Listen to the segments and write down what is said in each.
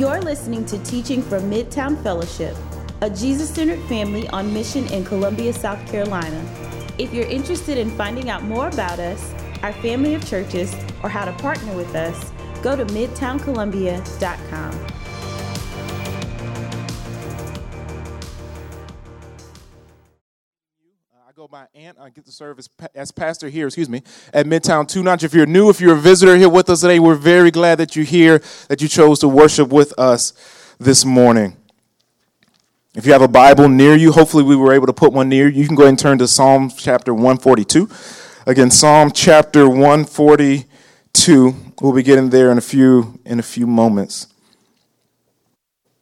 You're listening to teaching from Midtown Fellowship, a Jesus centered family on mission in Columbia, South Carolina. If you're interested in finding out more about us, our family of churches, or how to partner with us, go to midtowncolumbia.com. go by Ant. I get to serve as, as pastor here, excuse me, at Midtown Two Notch. If you're new, if you're a visitor here with us today, we're very glad that you're here, that you chose to worship with us this morning. If you have a Bible near you, hopefully we were able to put one near you. You can go ahead and turn to Psalm chapter 142. Again, Psalm chapter 142. We'll be getting there in a few in a few moments.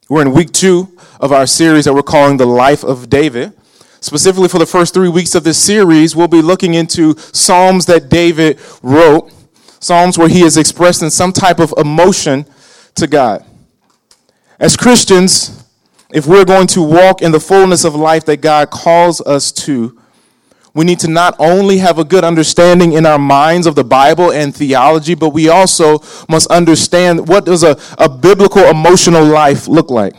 We're in week two of our series that we're calling The Life of David. Specifically, for the first three weeks of this series, we'll be looking into Psalms that David wrote, Psalms where he is expressing some type of emotion to God. As Christians, if we're going to walk in the fullness of life that God calls us to, we need to not only have a good understanding in our minds of the Bible and theology, but we also must understand what does a, a biblical emotional life look like.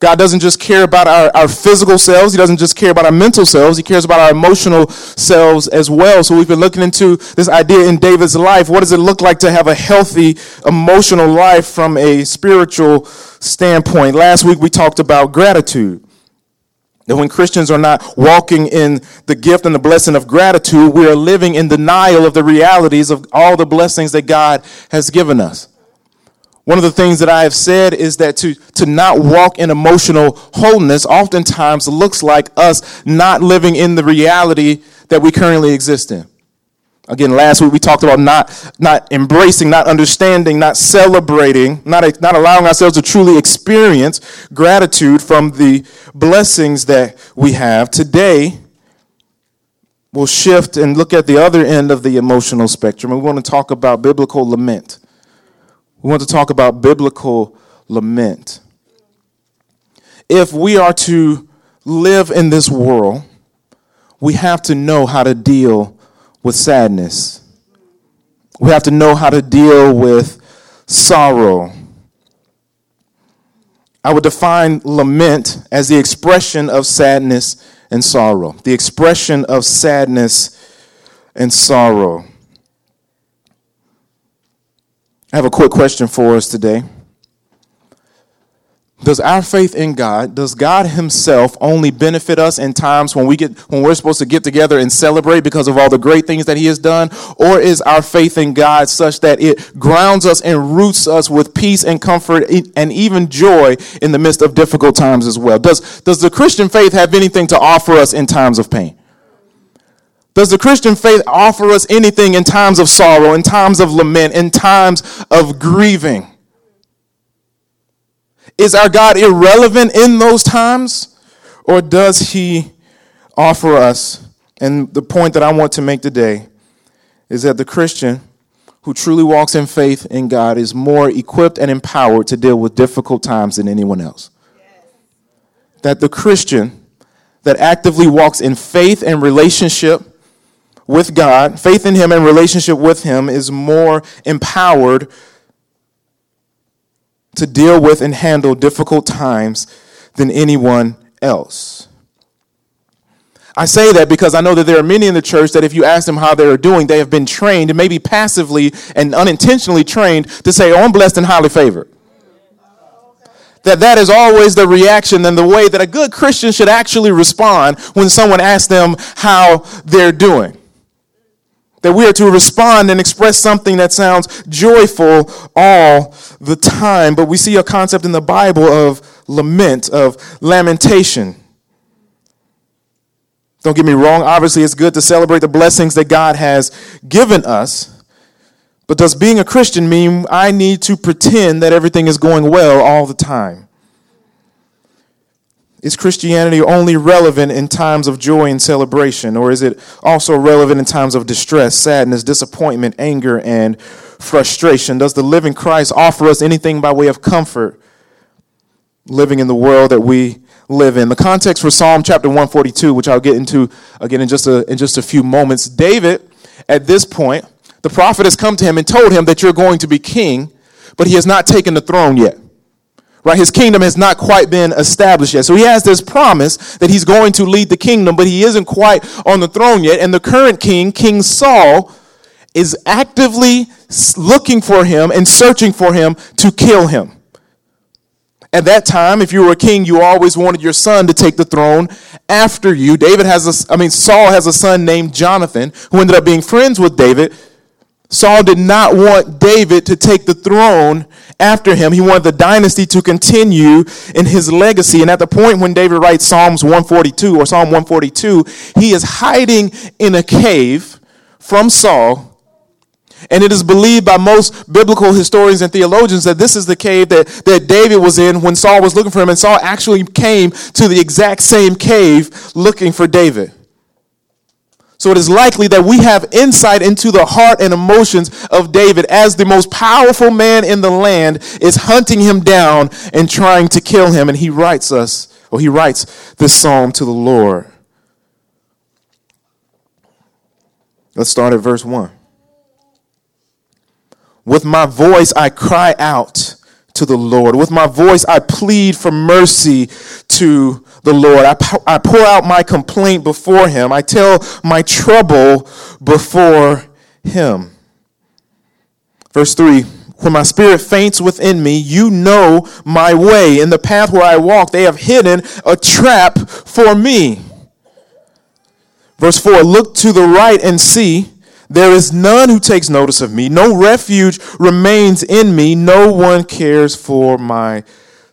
God doesn't just care about our, our physical selves. He doesn't just care about our mental selves. He cares about our emotional selves as well. So we've been looking into this idea in David's life. What does it look like to have a healthy emotional life from a spiritual standpoint? Last week we talked about gratitude. That when Christians are not walking in the gift and the blessing of gratitude, we are living in denial of the realities of all the blessings that God has given us. One of the things that I have said is that to, to not walk in emotional wholeness oftentimes looks like us not living in the reality that we currently exist in. Again, last week we talked about not, not embracing, not understanding, not celebrating, not, not allowing ourselves to truly experience gratitude from the blessings that we have. Today, we'll shift and look at the other end of the emotional spectrum. We want to talk about biblical lament. We want to talk about biblical lament. If we are to live in this world, we have to know how to deal with sadness. We have to know how to deal with sorrow. I would define lament as the expression of sadness and sorrow. The expression of sadness and sorrow. I have a quick question for us today. Does our faith in God, does God Himself only benefit us in times when we get when we're supposed to get together and celebrate because of all the great things that He has done? Or is our faith in God such that it grounds us and roots us with peace and comfort and even joy in the midst of difficult times as well? Does, does the Christian faith have anything to offer us in times of pain? Does the Christian faith offer us anything in times of sorrow, in times of lament, in times of grieving? Is our God irrelevant in those times? Or does he offer us? And the point that I want to make today is that the Christian who truly walks in faith in God is more equipped and empowered to deal with difficult times than anyone else. That the Christian that actively walks in faith and relationship with God, faith in Him and relationship with Him is more empowered to deal with and handle difficult times than anyone else. I say that because I know that there are many in the church that if you ask them how they are doing, they have been trained, maybe passively and unintentionally trained, to say, Oh, I'm blessed and highly favored. That that is always the reaction and the way that a good Christian should actually respond when someone asks them how they're doing. That we are to respond and express something that sounds joyful all the time. But we see a concept in the Bible of lament, of lamentation. Don't get me wrong, obviously, it's good to celebrate the blessings that God has given us. But does being a Christian mean I need to pretend that everything is going well all the time? Is Christianity only relevant in times of joy and celebration, or is it also relevant in times of distress, sadness, disappointment, anger, and frustration? Does the living Christ offer us anything by way of comfort living in the world that we live in? The context for Psalm chapter 142, which I'll get into again in just a, in just a few moments, David, at this point, the prophet has come to him and told him that you're going to be king but he has not taken the throne yet. Right? His kingdom has not quite been established yet. So he has this promise that he's going to lead the kingdom, but he isn't quite on the throne yet. And the current king, King Saul, is actively looking for him and searching for him to kill him. At that time, if you were a king, you always wanted your son to take the throne after you. David has a, I mean, Saul has a son named Jonathan who ended up being friends with David. Saul did not want David to take the throne after him. He wanted the dynasty to continue in his legacy. And at the point when David writes Psalms 142 or Psalm 142, he is hiding in a cave from Saul and it is believed by most biblical historians and theologians that this is the cave that, that David was in when Saul was looking for him. And Saul actually came to the exact same cave looking for David. So it is likely that we have insight into the heart and emotions of David as the most powerful man in the land is hunting him down and trying to kill him. And he writes us, or he writes this psalm to the Lord. Let's start at verse 1. With my voice, I cry out to the Lord. With my voice, I plead for mercy to the Lord. I, I pour out my complaint before him. I tell my trouble before him. Verse 3 When my spirit faints within me, you know my way. In the path where I walk, they have hidden a trap for me. Verse 4 Look to the right and see there is none who takes notice of me. No refuge remains in me. No one cares for my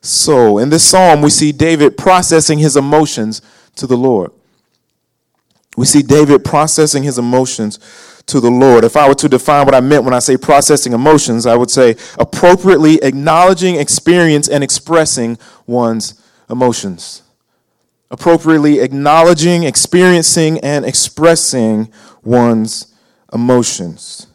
soul. In this psalm, we see David processing his emotions to the Lord. We see David processing his emotions to the Lord. If I were to define what I meant when I say processing emotions, I would say appropriately acknowledging, experience, and expressing one's emotions. Appropriately acknowledging, experiencing, and expressing one's emotions.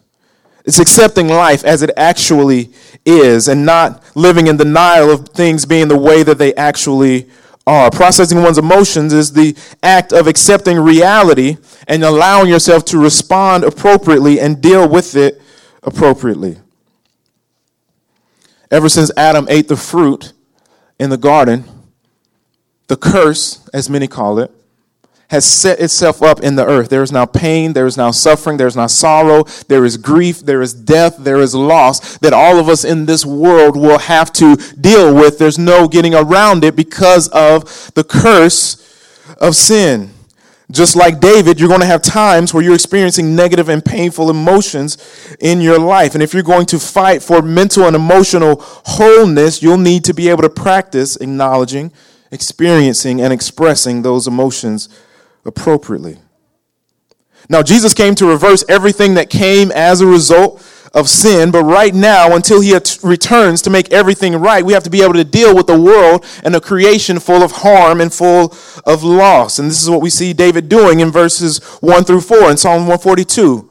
It's accepting life as it actually is and not living in denial of things being the way that they actually are. Processing one's emotions is the act of accepting reality and allowing yourself to respond appropriately and deal with it appropriately. Ever since Adam ate the fruit in the garden, the curse, as many call it, has set itself up in the earth. There is now pain, there is now suffering, there is now sorrow, there is grief, there is death, there is loss that all of us in this world will have to deal with. There's no getting around it because of the curse of sin. Just like David, you're going to have times where you're experiencing negative and painful emotions in your life. And if you're going to fight for mental and emotional wholeness, you'll need to be able to practice acknowledging, experiencing, and expressing those emotions appropriately. Now, Jesus came to reverse everything that came as a result of sin, but right now, until he returns to make everything right, we have to be able to deal with the world and a creation full of harm and full of loss. And this is what we see David doing in verses 1 through 4 in Psalm 142.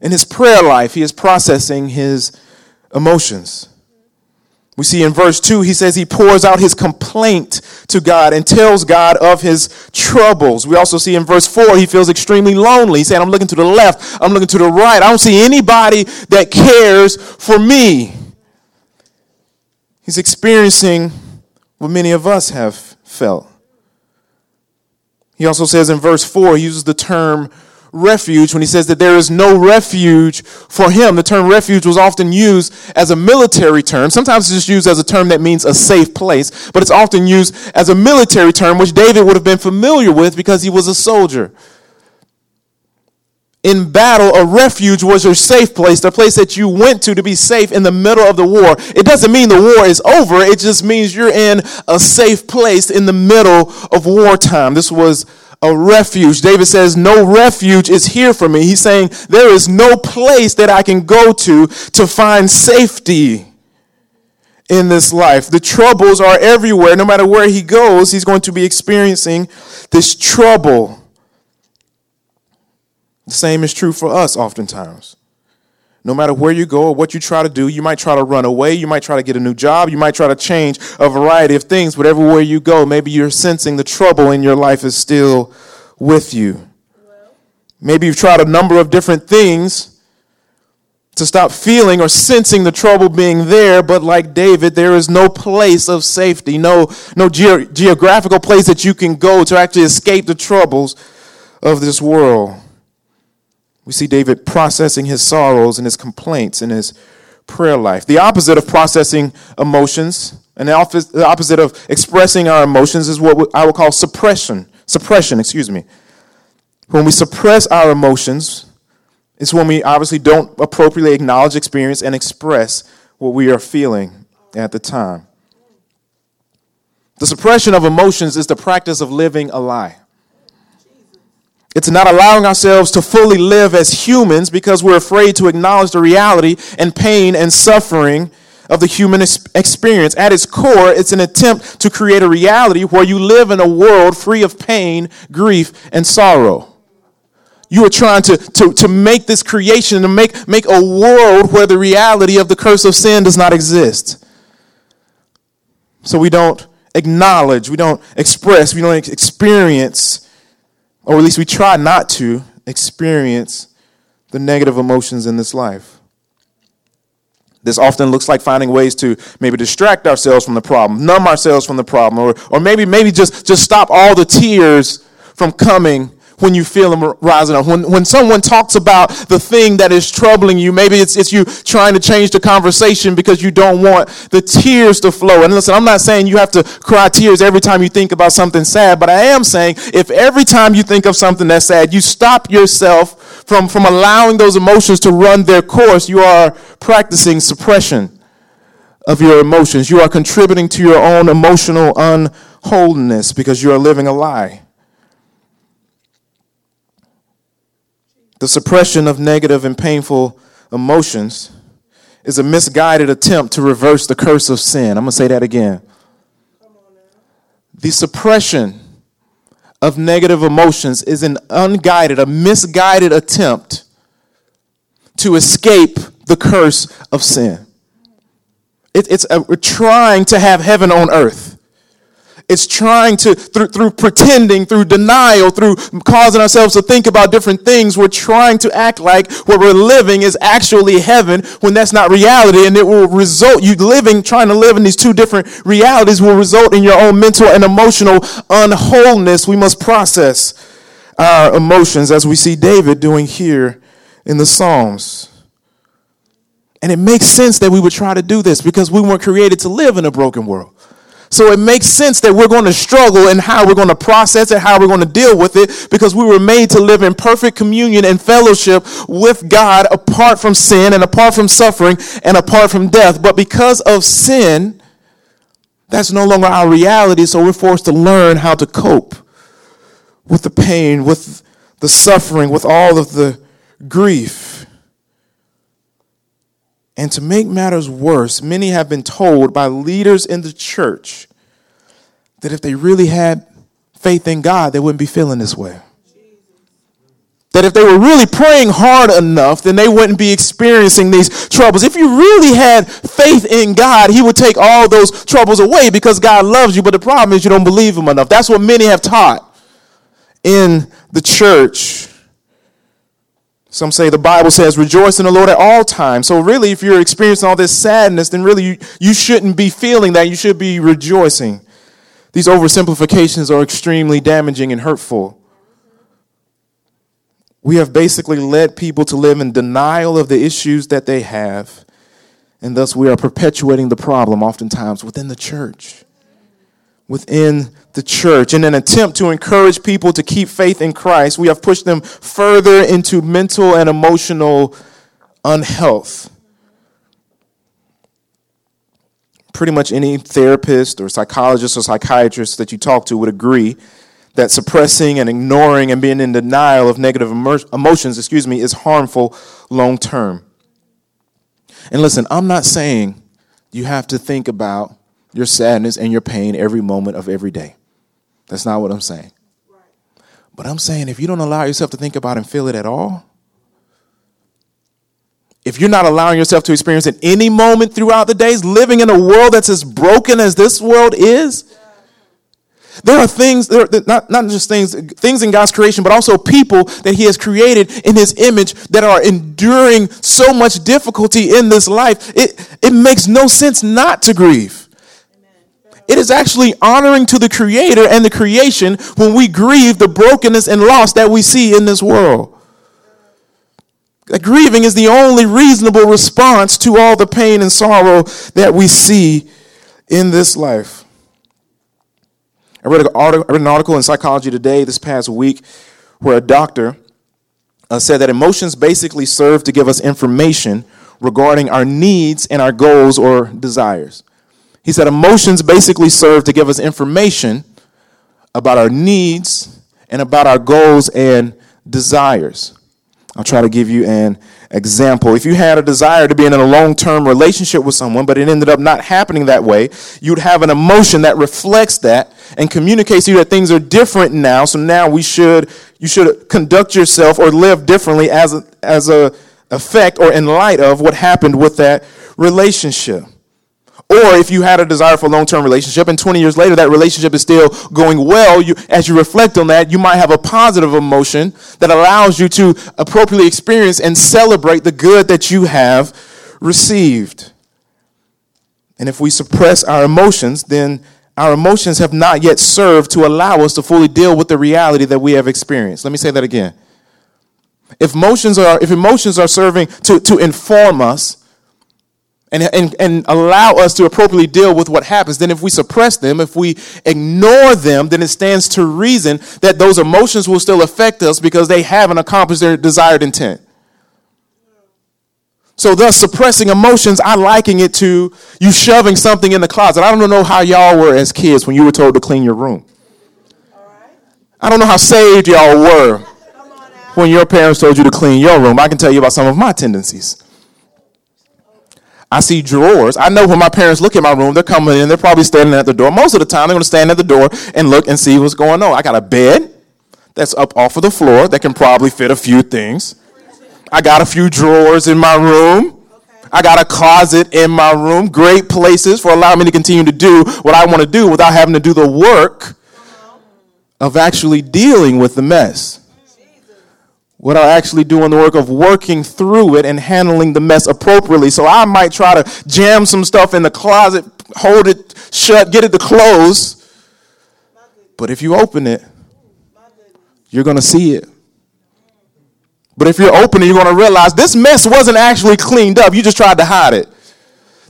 In his prayer life, he is processing his emotions. We see in verse 2, he says he pours out his complaint to God and tells God of his troubles. We also see in verse 4, he feels extremely lonely. He's saying, I'm looking to the left, I'm looking to the right. I don't see anybody that cares for me. He's experiencing what many of us have felt. He also says in verse 4, he uses the term refuge when he says that there is no refuge for him. The term refuge was often used as a military term. Sometimes it's just used as a term that means a safe place, but it's often used as a military term, which David would have been familiar with because he was a soldier. In battle, a refuge was your safe place, the place that you went to to be safe in the middle of the war. It doesn't mean the war is over, it just means you're in a safe place in the middle of wartime. This was a refuge. David says, No refuge is here for me. He's saying, There is no place that I can go to to find safety in this life. The troubles are everywhere. No matter where he goes, he's going to be experiencing this trouble. The same is true for us oftentimes. No matter where you go or what you try to do, you might try to run away, you might try to get a new job, you might try to change a variety of things, but everywhere you go, maybe you're sensing the trouble in your life is still with you. Maybe you've tried a number of different things to stop feeling or sensing the trouble being there, but like David, there is no place of safety, no, no ge- geographical place that you can go to actually escape the troubles of this world. We see David processing his sorrows and his complaints in his prayer life. The opposite of processing emotions and the opposite of expressing our emotions is what I would call suppression. Suppression, excuse me. When we suppress our emotions, it's when we obviously don't appropriately acknowledge, experience, and express what we are feeling at the time. The suppression of emotions is the practice of living a lie. It's not allowing ourselves to fully live as humans because we're afraid to acknowledge the reality and pain and suffering of the human experience. At its core, it's an attempt to create a reality where you live in a world free of pain, grief, and sorrow. You are trying to, to, to make this creation, to make, make a world where the reality of the curse of sin does not exist. So we don't acknowledge, we don't express, we don't experience, or at least we try not to experience the negative emotions in this life. This often looks like finding ways to maybe distract ourselves from the problem, numb ourselves from the problem, or, or maybe, maybe just, just stop all the tears from coming when you feel them rising up. When, when someone talks about the thing that is troubling you, maybe it's, it's you trying to change the conversation because you don't want the tears to flow. And listen, I'm not saying you have to cry tears every time you think about something sad, but I am saying if every time you think of something that's sad, you stop yourself from, from allowing those emotions to run their course, you are practicing suppression of your emotions. You are contributing to your own emotional unwholeness because you are living a lie. The suppression of negative and painful emotions is a misguided attempt to reverse the curse of sin. I'm going to say that again. The suppression of negative emotions is an unguided, a misguided attempt to escape the curse of sin. It, it's a, we're trying to have heaven on earth. It's trying to, through, through pretending, through denial, through causing ourselves to think about different things, we're trying to act like what we're living is actually heaven when that's not reality. And it will result, you living, trying to live in these two different realities will result in your own mental and emotional unwholeness. We must process our emotions as we see David doing here in the Psalms. And it makes sense that we would try to do this because we weren't created to live in a broken world. So it makes sense that we're going to struggle in how we're going to process it, how we're going to deal with it, because we were made to live in perfect communion and fellowship with God apart from sin and apart from suffering and apart from death. But because of sin, that's no longer our reality, so we're forced to learn how to cope with the pain, with the suffering, with all of the grief. And to make matters worse, many have been told by leaders in the church that if they really had faith in God, they wouldn't be feeling this way. That if they were really praying hard enough, then they wouldn't be experiencing these troubles. If you really had faith in God, He would take all those troubles away because God loves you. But the problem is you don't believe Him enough. That's what many have taught in the church. Some say the Bible says, rejoice in the Lord at all times. So, really, if you're experiencing all this sadness, then really you, you shouldn't be feeling that. You should be rejoicing. These oversimplifications are extremely damaging and hurtful. We have basically led people to live in denial of the issues that they have, and thus we are perpetuating the problem oftentimes within the church within the church. In an attempt to encourage people to keep faith in Christ, we have pushed them further into mental and emotional unhealth. Pretty much any therapist or psychologist or psychiatrist that you talk to would agree that suppressing and ignoring and being in denial of negative emotions, excuse me, is harmful long term. And listen, I'm not saying you have to think about your sadness and your pain every moment of every day. That's not what I'm saying. But I'm saying if you don't allow yourself to think about and feel it at all, if you're not allowing yourself to experience it any moment throughout the days, living in a world that's as broken as this world is, There are things, there are not, not just things, things in God's creation, but also people that He has created in His image that are enduring so much difficulty in this life. It, it makes no sense not to grieve. It is actually honoring to the Creator and the creation when we grieve the brokenness and loss that we see in this world. That grieving is the only reasonable response to all the pain and sorrow that we see in this life. I read, an article in Psychology Today this past week where a doctor uh, said that emotions basically serve to give us information regarding our needs and our goals or desires. He said emotions basically serve to give us information about our needs and about our goals and desires. I'll try to give you an example. If you had a desire to be in a long term relationship with someone, but it ended up not happening that way, you'd have an emotion that reflects that and communicates to you that things are different now. So now we should, you should conduct yourself or live differently as a, as a effect or in light of what happened with that relationship. Or if you had a desire for a long term relationship and 20 years later that relationship is still going well, you, as you reflect on that, you might have a positive emotion that allows you to appropriately experience and celebrate the good that you have received. And if we suppress our emotions, then our emotions have not yet served to allow us to fully deal with the reality that we have experienced. Let me say that again. If emotions are, if emotions are serving to, to inform us, and, and, and allow us to appropriately deal with what happens. Then, if we suppress them, if we ignore them, then it stands to reason that those emotions will still affect us because they haven't accomplished their desired intent. So, thus, suppressing emotions, I liken it to you shoving something in the closet. I don't know how y'all were as kids when you were told to clean your room. I don't know how saved y'all were when your parents told you to clean your room. I can tell you about some of my tendencies. I see drawers. I know when my parents look at my room, they're coming in, they're probably standing at the door. Most of the time, they're going to stand at the door and look and see what's going on. I got a bed that's up off of the floor that can probably fit a few things. I got a few drawers in my room. I got a closet in my room. Great places for allowing me to continue to do what I want to do without having to do the work of actually dealing with the mess without actually doing the work of working through it and handling the mess appropriately. So I might try to jam some stuff in the closet, hold it shut, get it to close. But if you open it, you're going to see it. But if you're open you're going to realize this mess wasn't actually cleaned up. You just tried to hide it.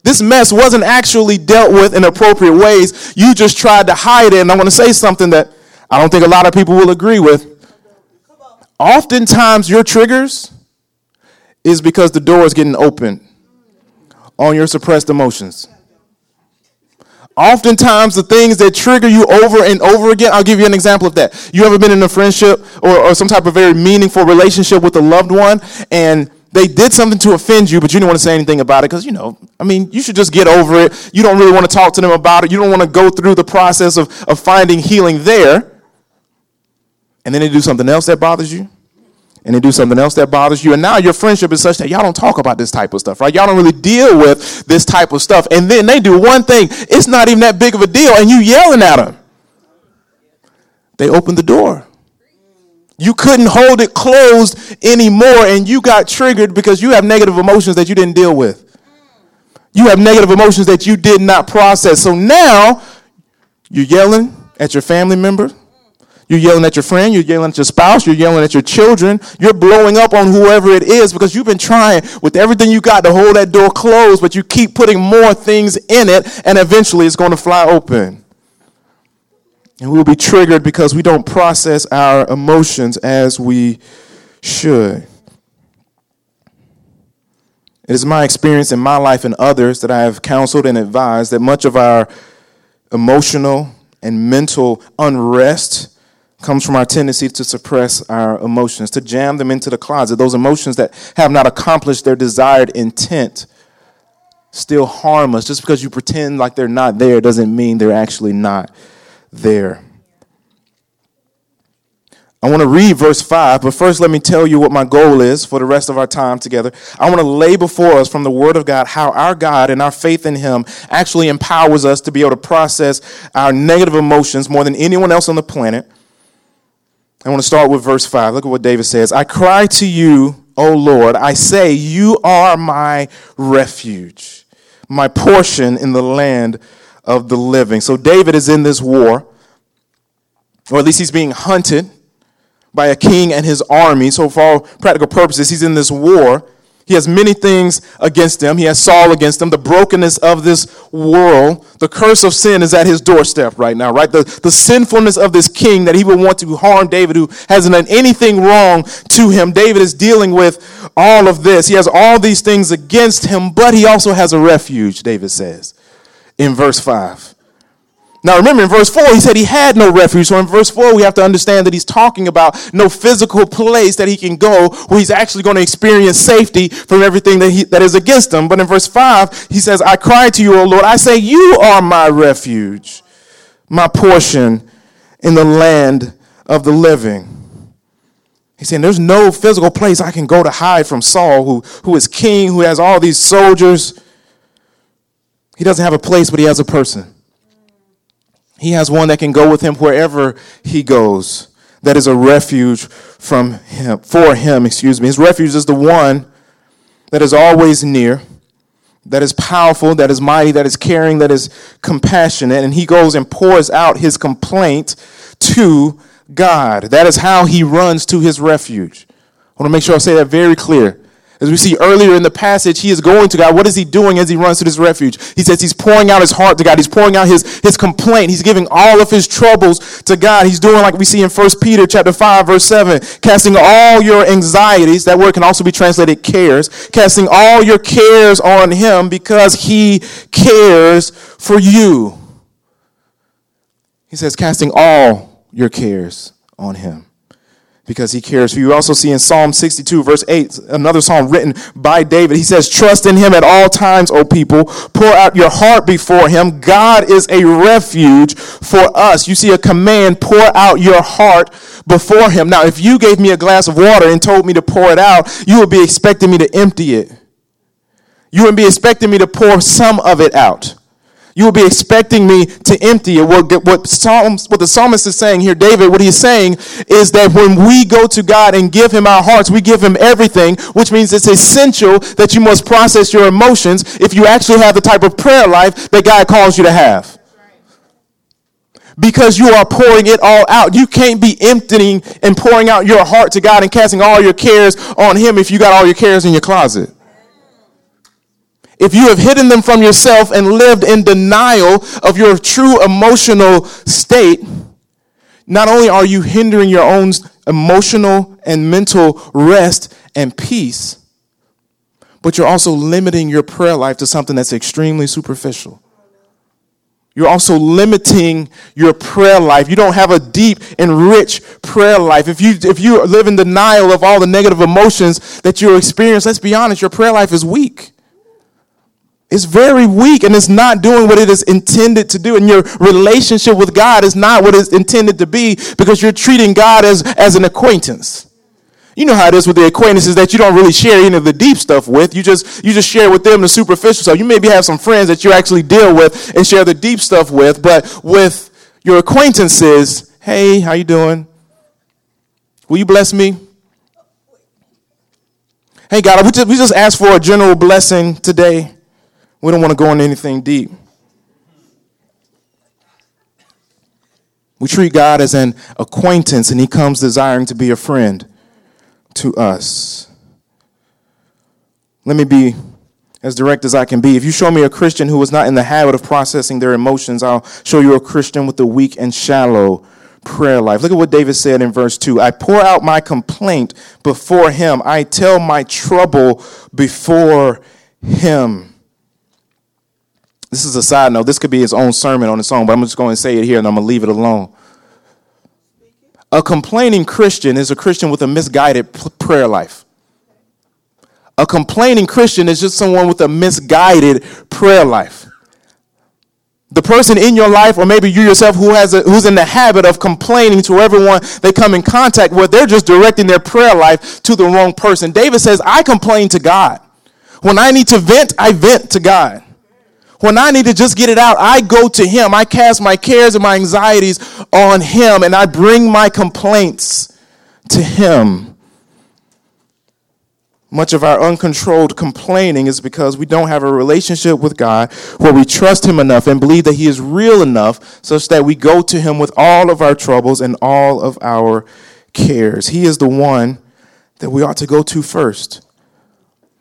This mess wasn't actually dealt with in appropriate ways. You just tried to hide it. And I want to say something that I don't think a lot of people will agree with. Oftentimes, your triggers is because the door is getting open on your suppressed emotions. Oftentimes, the things that trigger you over and over again, I'll give you an example of that. You ever been in a friendship or, or some type of very meaningful relationship with a loved one, and they did something to offend you, but you didn't want to say anything about it because, you know, I mean, you should just get over it. You don't really want to talk to them about it. You don't want to go through the process of, of finding healing there and then they do something else that bothers you, and they do something else that bothers you, and now your friendship is such that y'all don't talk about this type of stuff, right? Y'all don't really deal with this type of stuff, and then they do one thing, it's not even that big of a deal, and you yelling at them. They open the door. You couldn't hold it closed anymore, and you got triggered because you have negative emotions that you didn't deal with. You have negative emotions that you did not process. So now you're yelling at your family member, you're yelling at your friend, you're yelling at your spouse, you're yelling at your children, you're blowing up on whoever it is because you've been trying with everything you got to hold that door closed, but you keep putting more things in it, and eventually it's going to fly open. And we'll be triggered because we don't process our emotions as we should. It is my experience in my life and others that I have counseled and advised that much of our emotional and mental unrest comes from our tendency to suppress our emotions, to jam them into the closet. Those emotions that have not accomplished their desired intent still harm us. Just because you pretend like they're not there doesn't mean they're actually not there. I want to read verse 5, but first let me tell you what my goal is for the rest of our time together. I want to lay before us from the Word of God how our God and our faith in Him actually empowers us to be able to process our negative emotions more than anyone else on the planet. I want to start with verse 5. Look at what David says I cry to you, O Lord. I say, You are my refuge, my portion in the land of the living. So David is in this war, or at least he's being hunted by a king and his army. So, for all practical purposes, he's in this war. He has many things against him. He has Saul against him. The brokenness of this world, the curse of sin is at his doorstep right now, right? The, the sinfulness of this king that he would want to harm David, who hasn't done anything wrong to him. David is dealing with all of this. He has all these things against him, but he also has a refuge, David says in verse 5. Now remember in verse 4, he said he had no refuge. So in verse 4, we have to understand that he's talking about no physical place that he can go where he's actually going to experience safety from everything that, he, that is against him. But in verse 5, he says, I cry to you, O Lord. I say, You are my refuge, my portion in the land of the living. He's saying, There's no physical place I can go to hide from Saul, who, who is king, who has all these soldiers. He doesn't have a place, but he has a person. He has one that can go with him wherever he goes. That is a refuge from him, for him, excuse me. His refuge is the one that is always near, that is powerful, that is mighty, that is caring, that is compassionate. And he goes and pours out his complaint to God. That is how he runs to his refuge. I want to make sure I say that very clear. As we see earlier in the passage, he is going to God. What is he doing as he runs to this refuge? He says he's pouring out his heart to God. He's pouring out his, his complaint. He's giving all of his troubles to God. He's doing like we see in 1 Peter chapter 5, verse 7, casting all your anxieties, that word can also be translated cares, casting all your cares on him because he cares for you. He says, casting all your cares on him because he cares for you. Also see in Psalm 62, verse 8, another psalm written by David. He says, Trust in him at all times, O people. Pour out your heart before him. God is a refuge for us. You see a command, pour out your heart before him. Now, if you gave me a glass of water and told me to pour it out, you would be expecting me to empty it. You would be expecting me to pour some of it out you will be expecting me to empty it. What, what, Psalms, what the psalmist is saying here, David, what he's saying is that when we go to God and give him our hearts, we give him everything, which means it's essential that you must process your emotions if you actually have the type of prayer life that God calls you to have because you are pouring it all out. You can't be emptying and pouring out your heart to God and casting all your cares on Him if you got all your cares in your closet if you have hidden them from yourself and lived in denial of your true emotional state, not only are you hindering your own emotional and mental rest and peace, but you're also limiting your prayer life to something that's extremely superficial. You're also limiting your prayer life. You don't have a deep and rich prayer life. If you if you live in denial of all the negative emotions that you experience, let's be honest, your prayer life is weak. It's very weak and it's not doing what it is intended to do. And your relationship with God is not what it's intended to be because you're treating God as, as an acquaintance. You know how it is with the acquaintances that you don't really share any of the deep stuff with. You just you just share with them the superficial stuff. You maybe have some friends that you actually deal with and share the deep stuff with, but with your acquaintances, hey, how you doing? Will you bless me? Hey God, we just, we just asked for a general blessing today. We don't want to go into anything deep. We treat God as an acquaintance, and He comes desiring to be a friend to us. Let me be as direct as I can be. If you show me a Christian who is not in the habit of processing their emotions, I'll show you a Christian with a weak and shallow prayer life. Look at what David said in verse 2 I pour out my complaint before Him, I tell my trouble before Him. This is a side note. This could be his own sermon on its own, but I'm just going to say it here and I'm going to leave it alone. A complaining Christian is a Christian with a misguided prayer life. A complaining Christian is just someone with a misguided prayer life. The person in your life, or maybe you yourself, who has a, who's in the habit of complaining to everyone they come in contact with, they're just directing their prayer life to the wrong person. David says, I complain to God. When I need to vent, I vent to God. When I need to just get it out, I go to Him. I cast my cares and my anxieties on Him, and I bring my complaints to Him. Much of our uncontrolled complaining is because we don't have a relationship with God where we trust Him enough and believe that He is real enough such that we go to Him with all of our troubles and all of our cares. He is the one that we ought to go to first.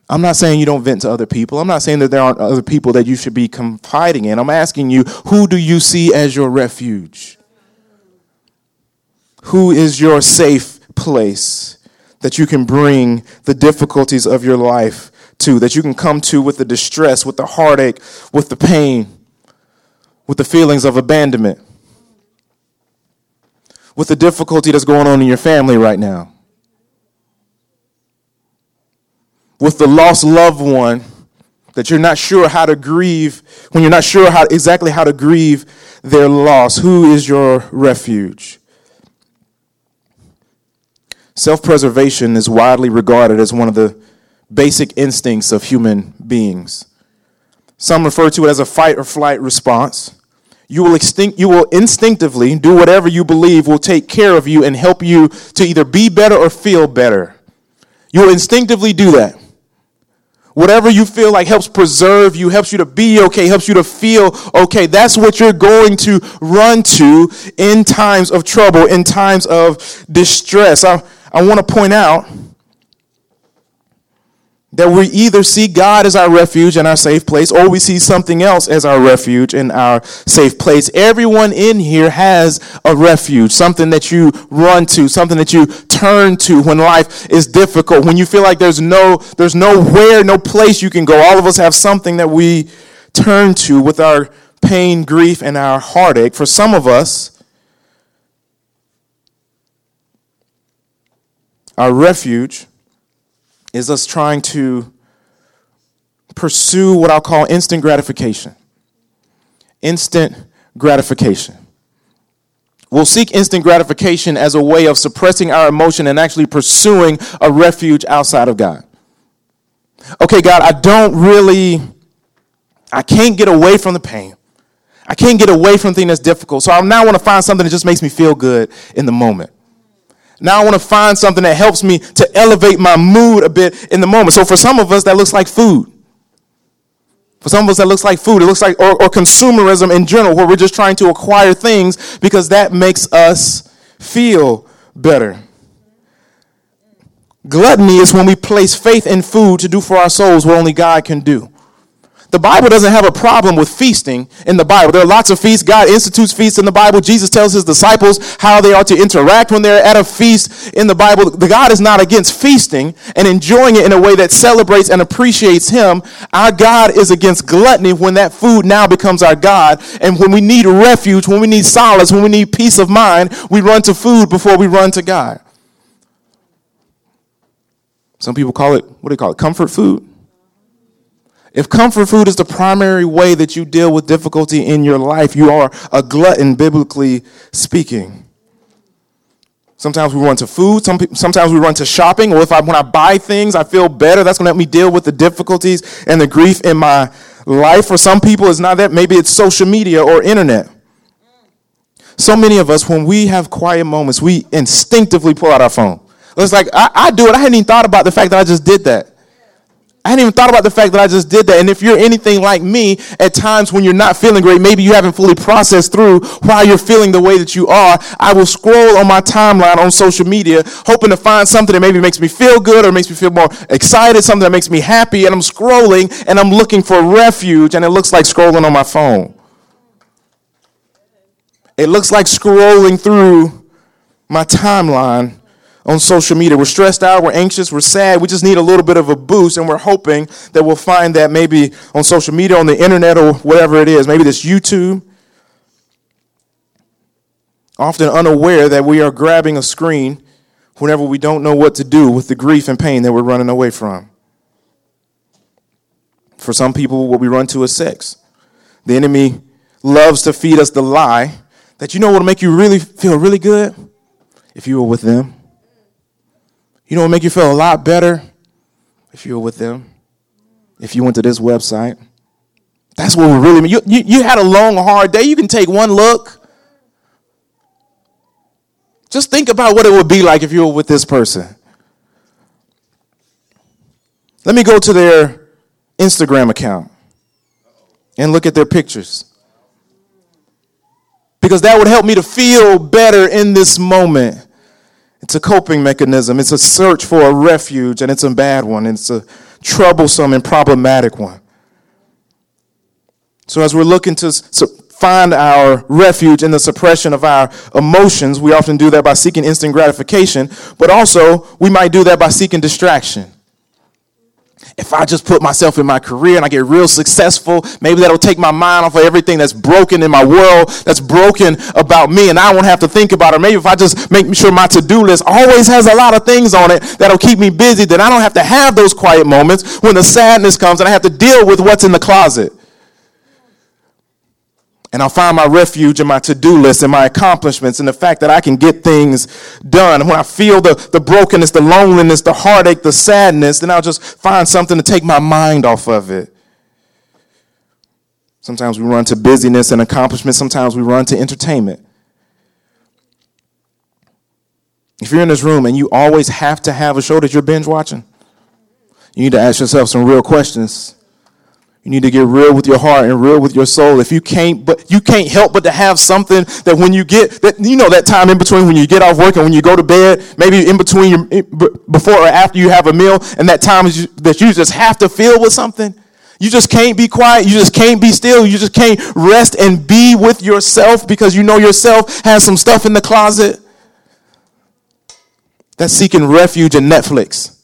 I'm not saying you don't vent to other people. I'm not saying that there aren't other people that you should be confiding in. I'm asking you, who do you see as your refuge? Who is your safe place? that you can bring the difficulties of your life to, that you can come to with the distress, with the heartache, with the pain, with the feelings of abandonment, with the difficulty that's going on in your family right now, with the lost loved one that you're not sure how to grieve, when you're not sure how, exactly how to grieve their loss. Who is your refuge? Self preservation is widely regarded as one of the basic instincts of human beings. Some refer to it as a fight or flight response. You will, extinct, you will instinctively do whatever you believe will take care of you and help you to either be better or feel better. You will instinctively do that. Whatever you feel like helps preserve you, helps you to be okay, helps you to feel okay. That's what you're going to run to in times of trouble, in times of distress. I, I want to point out that we either see God as our refuge and our safe place, or we see something else as our refuge and our safe place. Everyone in here has a refuge, something that you run to, something that you turn to when life is difficult, when you feel like there's no, there's nowhere, no place you can go. All of us have something that we turn to with our pain, grief, and our heartache. For some of us, Our refuge is us trying to pursue what I'll call instant gratification. Instant gratification. We'll seek instant gratification as a way of suppressing our emotion and actually pursuing a refuge outside of God. Okay, God, I don't really, I can't get away from the pain. I can't get away from things that's difficult. So I now want to find something that just makes me feel good in the moment. Now I want to find something that helps me to elevate my mood a bit in the moment. So for some of us, that looks like food. For some of us, that looks like food. It looks like, or, or consumerism in general, where we're just trying to acquire things because that makes us feel better. Gluttony is when we place faith in food to do for our souls what only God can do. The Bible doesn't have a problem with feasting in the Bible. There are lots of feasts. God institutes feasts in the Bible. Jesus tells his disciples how they are to interact when they're at a feast in the Bible. The God is not against feasting and enjoying it in a way that celebrates and appreciates him. Our God is against gluttony when that food now becomes our God. And when we need refuge, when we need solace, when we need peace of mind, we run to food before we run to God. Some people call it, what do they call it? Comfort food. If comfort food is the primary way that you deal with difficulty in your life, you are a glutton, biblically speaking. Sometimes we run to food. Some, sometimes we run to shopping. Or if I, when I buy things, I feel better. That's going to help me deal with the difficulties and the grief in my life. For some people, it's not that. Maybe it's social media or internet. So many of us, when we have quiet moments, we instinctively pull out our phone. It's like, I, I do it. I hadn't even thought about the fact that I just did that. I hadn't even thought about the fact that I just did that. And if you're anything like me, at times when you're not feeling great, maybe you haven't fully processed through why you're feeling the way that you are, I will scroll on my timeline on social media, hoping to find something that maybe makes me feel good or makes me feel more excited, something that makes me happy. And I'm scrolling and I'm looking for refuge, and it looks like scrolling on my phone. It looks like scrolling through my timeline on social media. We're stressed out, we're anxious, we're sad. We just need a little bit of a boost, and we're hoping that we'll find that maybe on social media, on the internet, or whatever it is. Maybe this YouTube. Often unaware that we are grabbing a screen whenever we don't know what to do with the grief and pain that we're running away from. For some people, what we run to is sex. The enemy loves to feed us the lie that you know what will make you really feel really good? If you were with them. You know what make you feel a lot better? If you were with them. If you went to this website. That's what we really mean. You, you, you had a long, hard day. You can take one look. Just think about what it would be like if you were with this person. Let me go to their Instagram account and look at their pictures. Because that would help me to feel better in this moment. It's a coping mechanism, it's a search for a refuge, and it's a bad one. It's a troublesome and problematic one. So, as we're looking to find our refuge in the suppression of our emotions, we often do that by seeking instant gratification, but also we might do that by seeking distraction if I just put myself in my career and I get real successful, maybe that'll take my mind off of everything that's broken in my world, that's broken about me, and I won't have to think about it. Maybe if I just make sure my to do list always has a lot of things on it that'll keep me busy, then I don't have to have those quiet moments when the sadness comes and I have to deal with what's in the closet and I'll find my refuge in my to do list and my accomplishments and the fact that I can get things done. When I feel the, the brokenness, the loneliness, the heartache, the sadness, then I'll just find something to take my mind off of it. Sometimes we run to busyness and accomplishment, sometimes we run to entertainment. If you're in this room and you always have to have a show that you're binge watching, you need to ask yourself some real questions. You need to get real with your heart and real with your soul. If you can't, but you can't help but to have something that when you get that, you know, that time in between when you get off work and when you go to bed, maybe in between your, before or after you have a meal, and that time is that you just have to fill with something. You just can't be quiet. You just can't be still. You just can't rest and be with yourself because you know yourself has some stuff in the closet. That's seeking refuge in Netflix.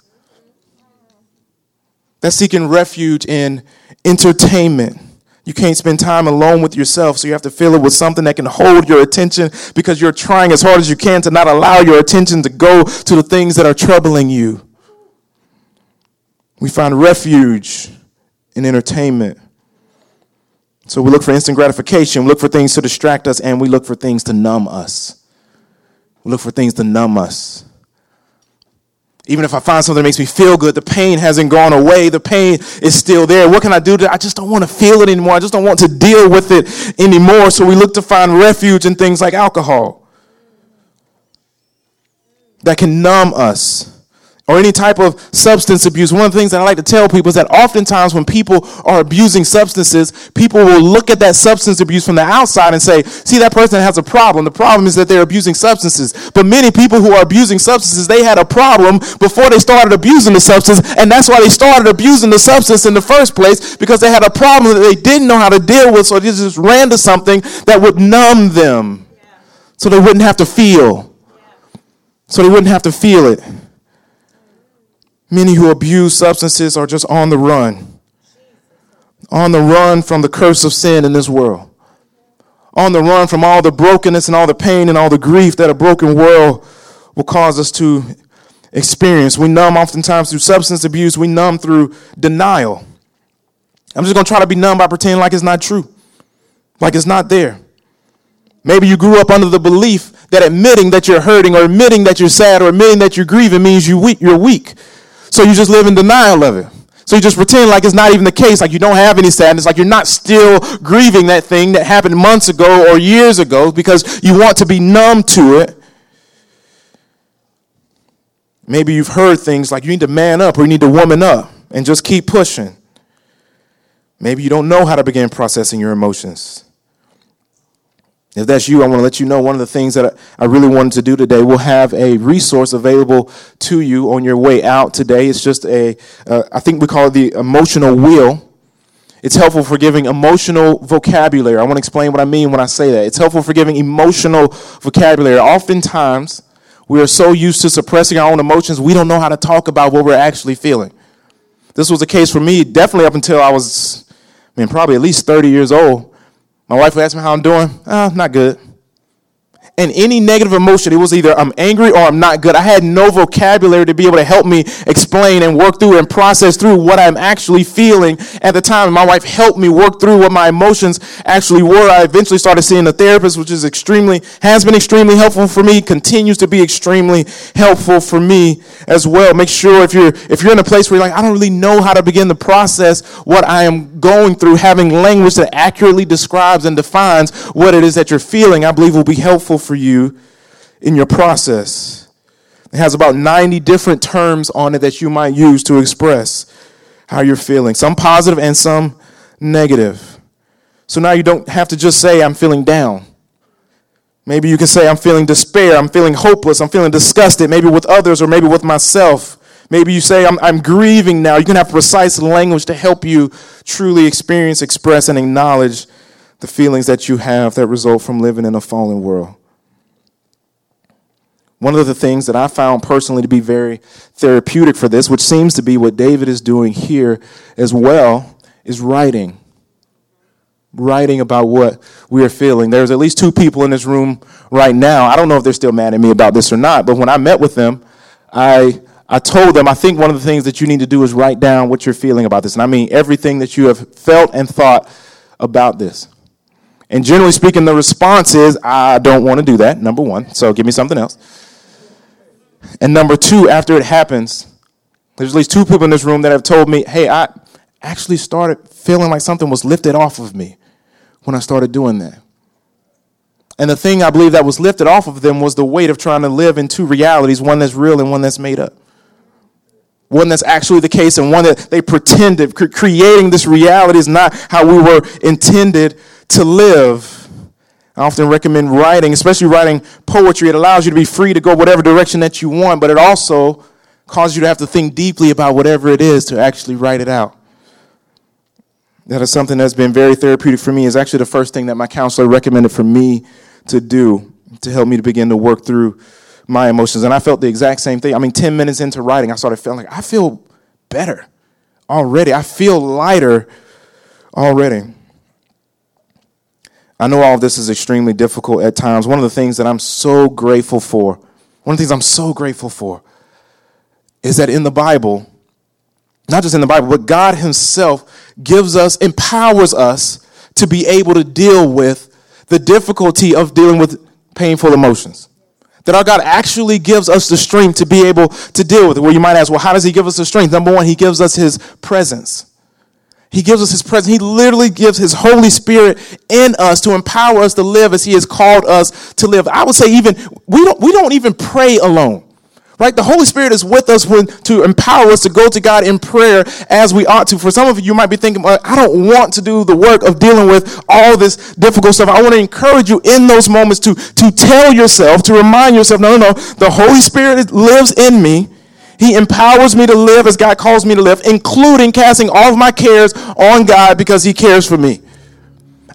That's seeking refuge in entertainment. You can't spend time alone with yourself, so you have to fill it with something that can hold your attention because you're trying as hard as you can to not allow your attention to go to the things that are troubling you. We find refuge in entertainment. So we look for instant gratification, we look for things to distract us, and we look for things to numb us. We look for things to numb us. Even if I find something that makes me feel good, the pain hasn't gone away. The pain is still there. What can I do? To, I just don't want to feel it anymore. I just don't want to deal with it anymore. So we look to find refuge in things like alcohol that can numb us or any type of substance abuse. One of the things that I like to tell people is that oftentimes when people are abusing substances, people will look at that substance abuse from the outside and say, see, that person has a problem. The problem is that they're abusing substances. But many people who are abusing substances, they had a problem before they started abusing the substance. And that's why they started abusing the substance in the first place because they had a problem that they didn't know how to deal with. So they just ran to something that would numb them so they wouldn't have to feel. So they wouldn't have to feel it. Many who abuse substances are just on the run. On the run from the curse of sin in this world. On the run from all the brokenness and all the pain and all the grief that a broken world will cause us to experience. We numb oftentimes through substance abuse, we numb through denial. I'm just going to try to be numb by pretending like it's not true, like it's not there. Maybe you grew up under the belief that admitting that you're hurting or admitting that you're sad or admitting that you're grieving means you weak, you're weak. So you just live in denial of it. So you just pretend like it's not even the case, like you don't have any sadness, like you're not still grieving that thing that happened months ago or years ago because you want to be numb to it. Maybe you've heard things like you need to man up or you need to woman up and just keep pushing. Maybe you don't know how to begin processing your emotions. If that's you, I want to let you know one of the things that I really wanted to do today. We'll have a resource available to you on your way out today. It's just a, uh, I think we call it the emotional wheel. It's helpful for giving emotional vocabulary. I want to explain what I mean when I say that. It's helpful for giving emotional vocabulary. Oftentimes, we are so used to suppressing our own emotions, we don't know how to talk about what we're actually feeling. This was the case for me, definitely up until I was, I mean, probably at least 30 years old. My wife would ask me how I'm doing. Oh, not good. And any negative emotion, it was either I'm angry or I'm not good. I had no vocabulary to be able to help me explain and work through and process through what I'm actually feeling at the time. My wife helped me work through what my emotions actually were. I eventually started seeing a therapist, which is extremely, has been extremely helpful for me, continues to be extremely helpful for me as well. Make sure if you're, if you're in a place where you're like, I don't really know how to begin to process what I am going through, having language that accurately describes and defines what it is that you're feeling, I believe will be helpful for you in your process. It has about 90 different terms on it that you might use to express how you're feeling, some positive and some negative. So now you don't have to just say, I'm feeling down. Maybe you can say, I'm feeling despair, I'm feeling hopeless, I'm feeling disgusted, maybe with others or maybe with myself. Maybe you say, I'm, I'm grieving now. You can have precise language to help you truly experience, express, and acknowledge the feelings that you have that result from living in a fallen world. One of the things that I found personally to be very therapeutic for this, which seems to be what David is doing here as well, is writing. Writing about what we are feeling. There's at least two people in this room right now. I don't know if they're still mad at me about this or not, but when I met with them, I I told them, I think one of the things that you need to do is write down what you're feeling about this. And I mean everything that you have felt and thought about this. And generally speaking, the response is, I don't want to do that, number one. So give me something else. And number two, after it happens, there's at least two people in this room that have told me, hey, I actually started feeling like something was lifted off of me when I started doing that. And the thing I believe that was lifted off of them was the weight of trying to live in two realities one that's real and one that's made up. One that's actually the case and one that they pretended. Creating this reality is not how we were intended to live. I often recommend writing, especially writing poetry. It allows you to be free to go whatever direction that you want, but it also causes you to have to think deeply about whatever it is to actually write it out. That is something that's been very therapeutic for me. Is actually the first thing that my counselor recommended for me to do to help me to begin to work through my emotions. And I felt the exact same thing. I mean, 10 minutes into writing, I started feeling like I feel better already. I feel lighter already. I know all this is extremely difficult at times. One of the things that I'm so grateful for, one of the things I'm so grateful for, is that in the Bible, not just in the Bible, but God Himself gives us, empowers us to be able to deal with the difficulty of dealing with painful emotions. That our God actually gives us the strength to be able to deal with it. Well, you might ask, well, how does He give us the strength? Number one, He gives us His presence. He gives us His presence. He literally gives His Holy Spirit in us to empower us to live as He has called us to live. I would say even we don't we don't even pray alone. Right? The Holy Spirit is with us when, to empower us to go to God in prayer as we ought to. For some of you, you might be thinking, I don't want to do the work of dealing with all this difficult stuff. I want to encourage you in those moments to, to tell yourself, to remind yourself, no, no, no, the Holy Spirit lives in me. He empowers me to live as God calls me to live, including casting all of my cares on God because He cares for me.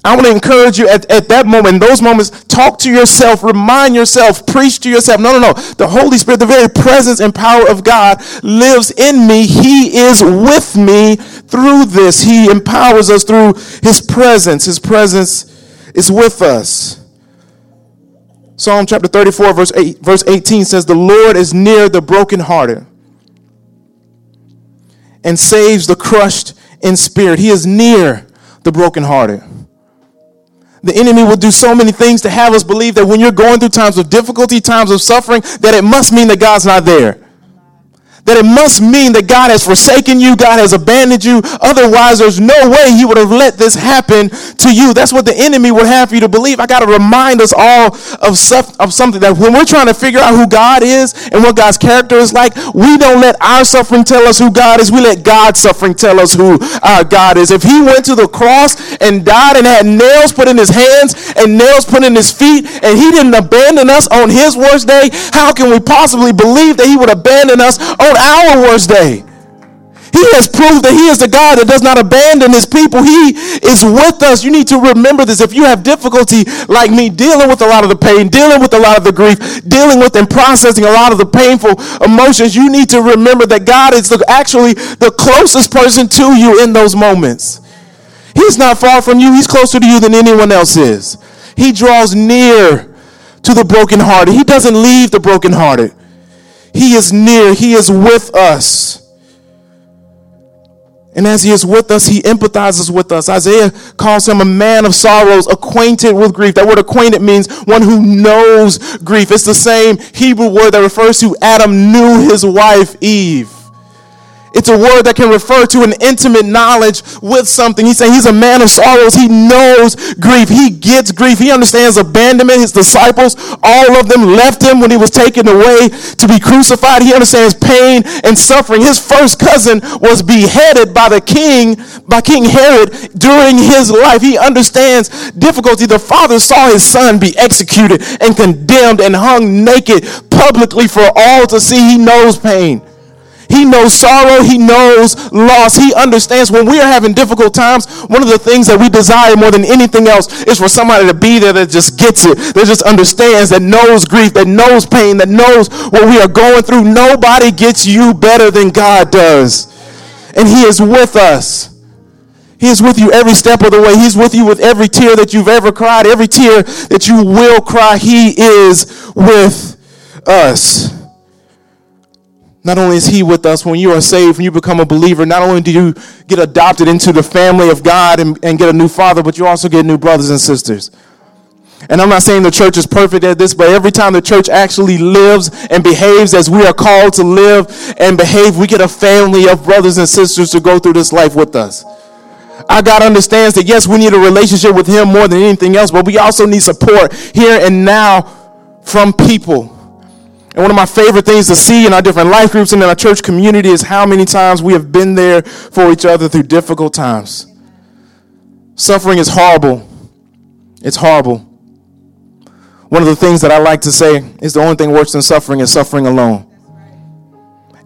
I want to encourage you at, at that moment, those moments, talk to yourself, remind yourself, preach to yourself. No, no, no. The Holy Spirit, the very presence and power of God lives in me. He is with me through this. He empowers us through His presence. His presence is with us. Psalm chapter 34, verse, 8, verse 18 says, The Lord is near the brokenhearted and saves the crushed in spirit. He is near the brokenhearted. The enemy will do so many things to have us believe that when you're going through times of difficulty, times of suffering, that it must mean that God's not there that it must mean that God has forsaken you, God has abandoned you. Otherwise, there's no way He would have let this happen to you. That's what the enemy would have you to believe. I got to remind us all of, of something that when we're trying to figure out who God is and what God's character is like, we don't let our suffering tell us who God is. We let God's suffering tell us who our God is. If He went to the cross and died and had nails put in His hands and nails put in His feet, and He didn't abandon us on His worst day, how can we possibly believe that He would abandon us on our worst day. He has proved that He is the God that does not abandon His people. He is with us. You need to remember this. If you have difficulty like me dealing with a lot of the pain, dealing with a lot of the grief, dealing with and processing a lot of the painful emotions, you need to remember that God is the, actually the closest person to you in those moments. He's not far from you, He's closer to you than anyone else is. He draws near to the brokenhearted. He doesn't leave the brokenhearted. He is near, He is with us. And as he is with us, he empathizes with us. Isaiah calls him a man of sorrows, acquainted with grief. That word acquainted means one who knows grief. It's the same Hebrew word that refers to Adam knew his wife Eve. It's a word that can refer to an intimate knowledge with something. He's saying he's a man of sorrows. He knows grief. He gets grief. He understands abandonment. His disciples, all of them left him when he was taken away to be crucified. He understands pain and suffering. His first cousin was beheaded by the king, by King Herod during his life. He understands difficulty. The father saw his son be executed and condemned and hung naked publicly for all to see. He knows pain. He knows sorrow. He knows loss. He understands when we are having difficult times. One of the things that we desire more than anything else is for somebody to be there that just gets it, that just understands, that knows grief, that knows pain, that knows what we are going through. Nobody gets you better than God does. And He is with us. He is with you every step of the way. He's with you with every tear that you've ever cried, every tear that you will cry. He is with us. Not only is He with us when you are saved, when you become a believer, not only do you get adopted into the family of God and, and get a new father, but you also get new brothers and sisters. And I'm not saying the church is perfect at this, but every time the church actually lives and behaves as we are called to live and behave, we get a family of brothers and sisters to go through this life with us. Our God understands that yes, we need a relationship with Him more than anything else, but we also need support here and now from people. And one of my favorite things to see in our different life groups and in our church community is how many times we have been there for each other through difficult times. Suffering is horrible. It's horrible. One of the things that I like to say is the only thing worse than suffering is suffering alone.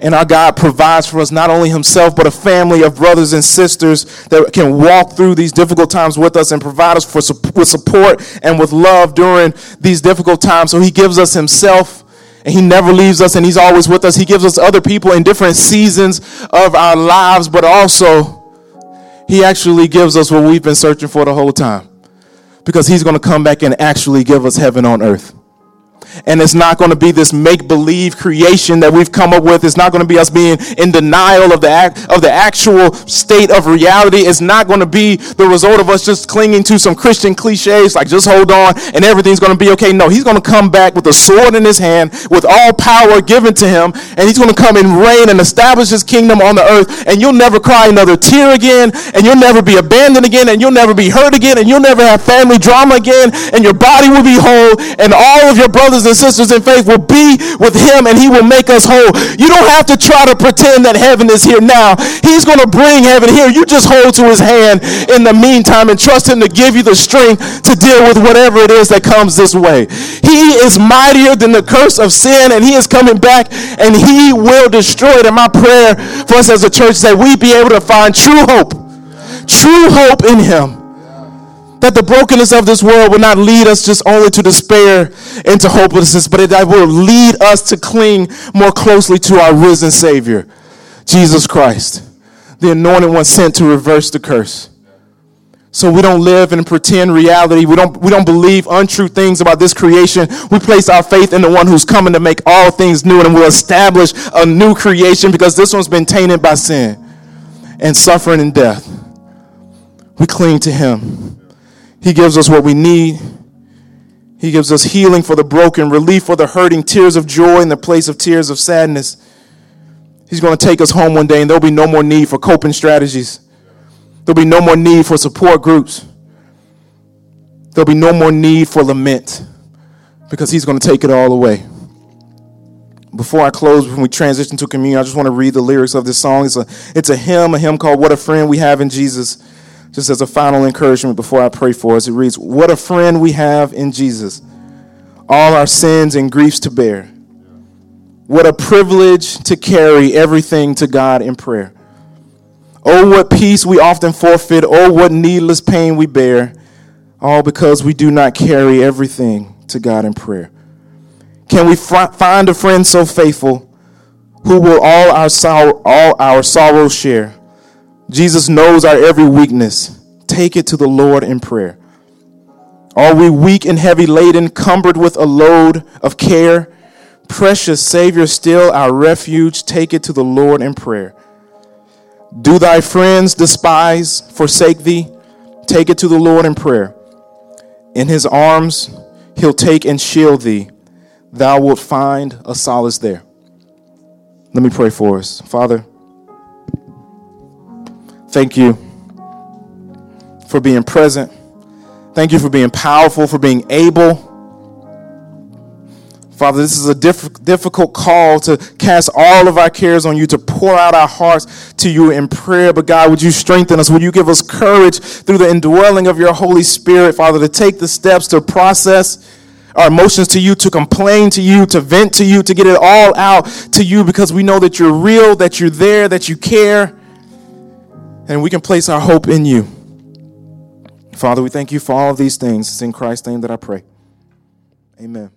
And our God provides for us not only Himself, but a family of brothers and sisters that can walk through these difficult times with us and provide us for, with support and with love during these difficult times. So He gives us Himself and he never leaves us and he's always with us. He gives us other people in different seasons of our lives, but also he actually gives us what we've been searching for the whole time. Because he's going to come back and actually give us heaven on earth and it's not going to be this make believe creation that we've come up with. It's not going to be us being in denial of the act, of the actual state of reality. It's not going to be the result of us just clinging to some Christian cliches like just hold on and everything's going to be okay. No, he's going to come back with a sword in his hand with all power given to him and he's going to come and reign and establish his kingdom on the earth and you'll never cry another tear again and you'll never be abandoned again and you'll never be hurt again and you'll never have family drama again and your body will be whole and all of your brothers brothers and sisters in faith will be with him and he will make us whole. You don't have to try to pretend that heaven is here now. He's going to bring heaven here. You just hold to his hand in the meantime and trust him to give you the strength to deal with whatever it is that comes this way. He is mightier than the curse of sin and he is coming back and he will destroy it. And my prayer for us as a church is that we be able to find true hope, true hope in him that the brokenness of this world will not lead us just only to despair and to hopelessness, but it will lead us to cling more closely to our risen Savior, Jesus Christ, the anointed one sent to reverse the curse. So we don't live in pretend reality. We don't, we don't believe untrue things about this creation. We place our faith in the one who's coming to make all things new and will establish a new creation because this one's been tainted by sin and suffering and death. We cling to him. He gives us what we need. He gives us healing for the broken, relief for the hurting, tears of joy in the place of tears of sadness. He's going to take us home one day, and there'll be no more need for coping strategies. There'll be no more need for support groups. There'll be no more need for lament because He's going to take it all away. Before I close, when we transition to communion, I just want to read the lyrics of this song. It's a, it's a hymn, a hymn called What a Friend We Have in Jesus just as a final encouragement before I pray for us, it reads, What a friend we have in Jesus, all our sins and griefs to bear. What a privilege to carry everything to God in prayer. Oh, what peace we often forfeit. Oh, what needless pain we bear. All because we do not carry everything to God in prayer. Can we find a friend so faithful who will all our, sorrow, all our sorrows share? Jesus knows our every weakness. Take it to the Lord in prayer. Are we weak and heavy laden, cumbered with a load of care? Precious Savior, still our refuge, take it to the Lord in prayer. Do thy friends despise, forsake thee? Take it to the Lord in prayer. In his arms he'll take and shield thee. Thou wilt find a solace there. Let me pray for us. Father, thank you for being present. Thank you for being powerful, for being able. Father, this is a diff- difficult call to cast all of our cares on you, to pour out our hearts to you in prayer. But God, would you strengthen us? Would you give us courage through the indwelling of your Holy Spirit, Father, to take the steps to process our emotions to you, to complain to you, to vent to you, to get it all out to you because we know that you're real, that you're there, that you care, and we can place our hope in you. Father, we thank you for all of these things. It's in Christ's name that I pray. Amen.